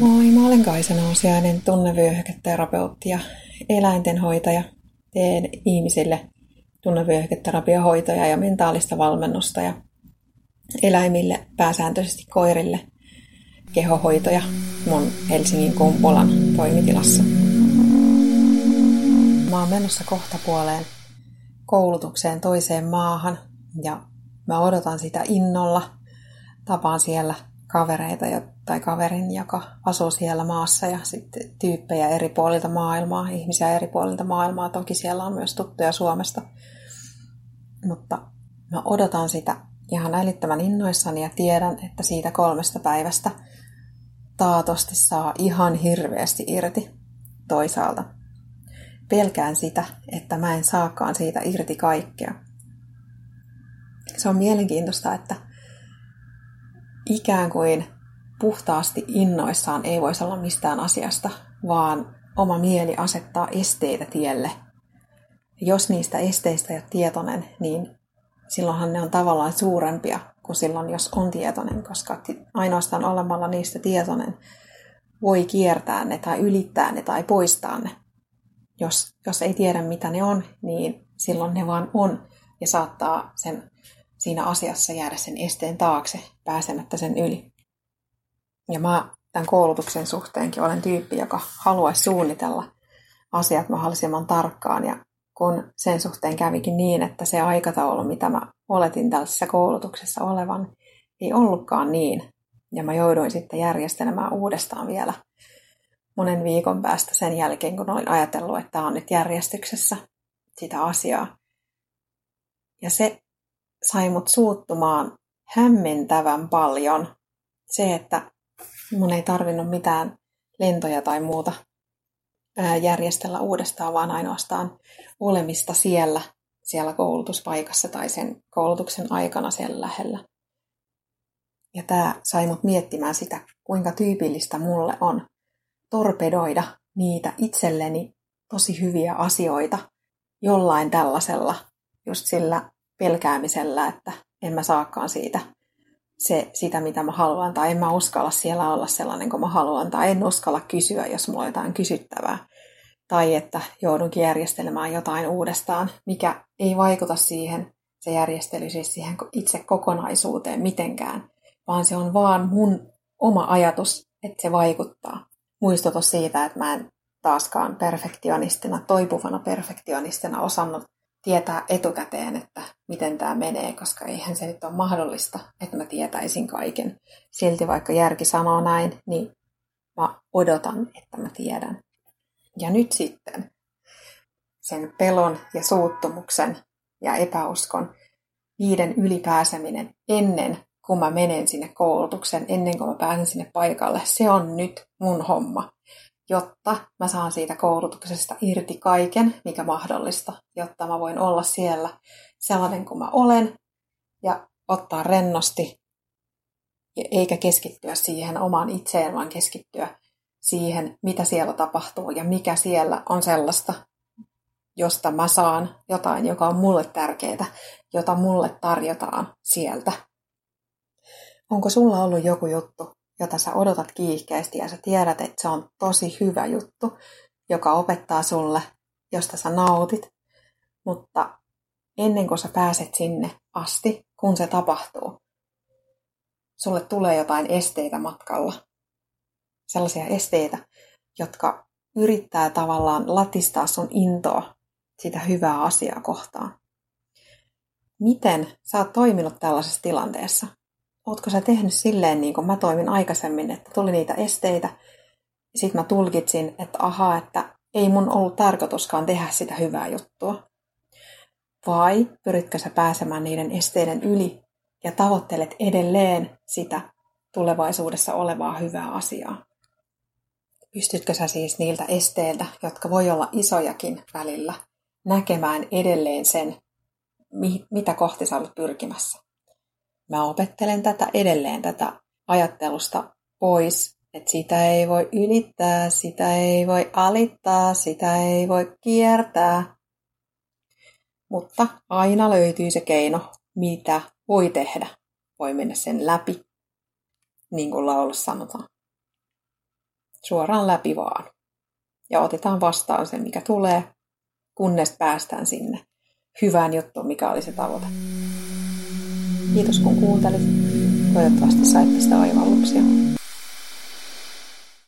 Moi, mä olen Kaisa Nousiainen, tunnevyöhyketerapeutti ja eläintenhoitaja. Teen ihmisille tunnevyöhyketerapiahoitoja ja mentaalista valmennusta ja eläimille, pääsääntöisesti koirille, kehohoitoja mun Helsingin Kumpulan toimitilassa. Mä oon menossa kohta puoleen koulutukseen toiseen maahan ja mä odotan sitä innolla. Tapaan siellä kavereita tai kaverin, joka asuu siellä maassa ja sitten tyyppejä eri puolilta maailmaa, ihmisiä eri puolilta maailmaa. Toki siellä on myös tuttuja Suomesta. Mutta mä odotan sitä ihan älyttömän innoissani ja tiedän, että siitä kolmesta päivästä taatosti saa ihan hirveästi irti toisaalta. Pelkään sitä, että mä en saakaan siitä irti kaikkea. Se on mielenkiintoista, että ikään kuin puhtaasti innoissaan ei voisi olla mistään asiasta, vaan oma mieli asettaa esteitä tielle. Jos niistä esteistä ei ole tietoinen, niin silloinhan ne on tavallaan suurempia kuin silloin, jos on tietoinen, koska ainoastaan olemalla niistä tietoinen voi kiertää ne tai ylittää ne tai poistaa ne. Jos, jos ei tiedä, mitä ne on, niin silloin ne vaan on ja saattaa sen siinä asiassa jäädä sen esteen taakse pääsemättä sen yli. Ja mä tämän koulutuksen suhteenkin olen tyyppi, joka haluaisi suunnitella asiat mahdollisimman tarkkaan. Ja kun sen suhteen kävikin niin, että se aikataulu, mitä mä oletin tällaisessa koulutuksessa olevan, ei ollutkaan niin. Ja mä jouduin sitten järjestelemään uudestaan vielä monen viikon päästä sen jälkeen, kun olin ajatellut, että tämä on nyt järjestyksessä sitä asiaa. Ja se sai mut suuttumaan hämmentävän paljon. Se, että mun ei tarvinnut mitään lentoja tai muuta järjestellä uudestaan, vaan ainoastaan olemista siellä, siellä koulutuspaikassa tai sen koulutuksen aikana siellä lähellä. Ja tämä sai mut miettimään sitä, kuinka tyypillistä mulle on torpedoida niitä itselleni tosi hyviä asioita jollain tällaisella, just sillä pelkäämisellä, että en mä saakaan siitä se, sitä, mitä mä haluan, tai en mä uskalla siellä olla sellainen kuin mä haluan, tai en uskalla kysyä, jos mulla on jotain kysyttävää, tai että joudunkin järjestelemään jotain uudestaan, mikä ei vaikuta siihen, se järjestely siis siihen itse kokonaisuuteen mitenkään, vaan se on vaan mun oma ajatus, että se vaikuttaa. Muistutus siitä, että mä en taaskaan perfektionistina, toipuvana perfektionistina osannut tietää etukäteen, että miten tämä menee, koska eihän se nyt ole mahdollista, että mä tietäisin kaiken. Silti vaikka järki sanoo näin, niin mä odotan, että mä tiedän. Ja nyt sitten sen pelon ja suuttumuksen ja epäuskon niiden ylipääseminen ennen kuin mä menen sinne koulutuksen, ennen kuin mä pääsen sinne paikalle, se on nyt mun homma jotta mä saan siitä koulutuksesta irti kaiken, mikä mahdollista, jotta mä voin olla siellä sellainen kuin mä olen ja ottaa rennosti eikä keskittyä siihen omaan itseen, vaan keskittyä siihen, mitä siellä tapahtuu ja mikä siellä on sellaista, josta mä saan jotain, joka on mulle tärkeää, jota mulle tarjotaan sieltä. Onko sulla ollut joku juttu, jota sä odotat kiihkeästi ja sä tiedät, että se on tosi hyvä juttu, joka opettaa sulle, josta sä nautit. Mutta ennen kuin sä pääset sinne asti, kun se tapahtuu, sulle tulee jotain esteitä matkalla. Sellaisia esteitä, jotka yrittää tavallaan latistaa sun intoa sitä hyvää asiaa kohtaan. Miten sä oot toiminut tällaisessa tilanteessa? Ootko sä tehnyt silleen niin kuin mä toimin aikaisemmin, että tuli niitä esteitä. Sitten mä tulkitsin, että ahaa, että ei mun ollut tarkoituskaan tehdä sitä hyvää juttua. Vai pyritkö sä pääsemään niiden esteiden yli ja tavoittelet edelleen sitä tulevaisuudessa olevaa hyvää asiaa? Pystytkö sä siis niiltä esteiltä, jotka voi olla isojakin välillä, näkemään edelleen sen, mitä kohti sä olet pyrkimässä? Mä opettelen tätä edelleen tätä ajattelusta pois, että sitä ei voi ylittää, sitä ei voi alittaa, sitä ei voi kiertää. Mutta aina löytyy se keino, mitä voi tehdä. voi mennä sen läpi, niin kuin laulussa sanotaan. Suoraan läpi vaan. Ja otetaan vastaan se, mikä tulee, kunnes päästään sinne hyvään juttuun, mikä oli se tavoite. Kiitos kun kuuntelit. Toivottavasti sait tästä oivalluksia.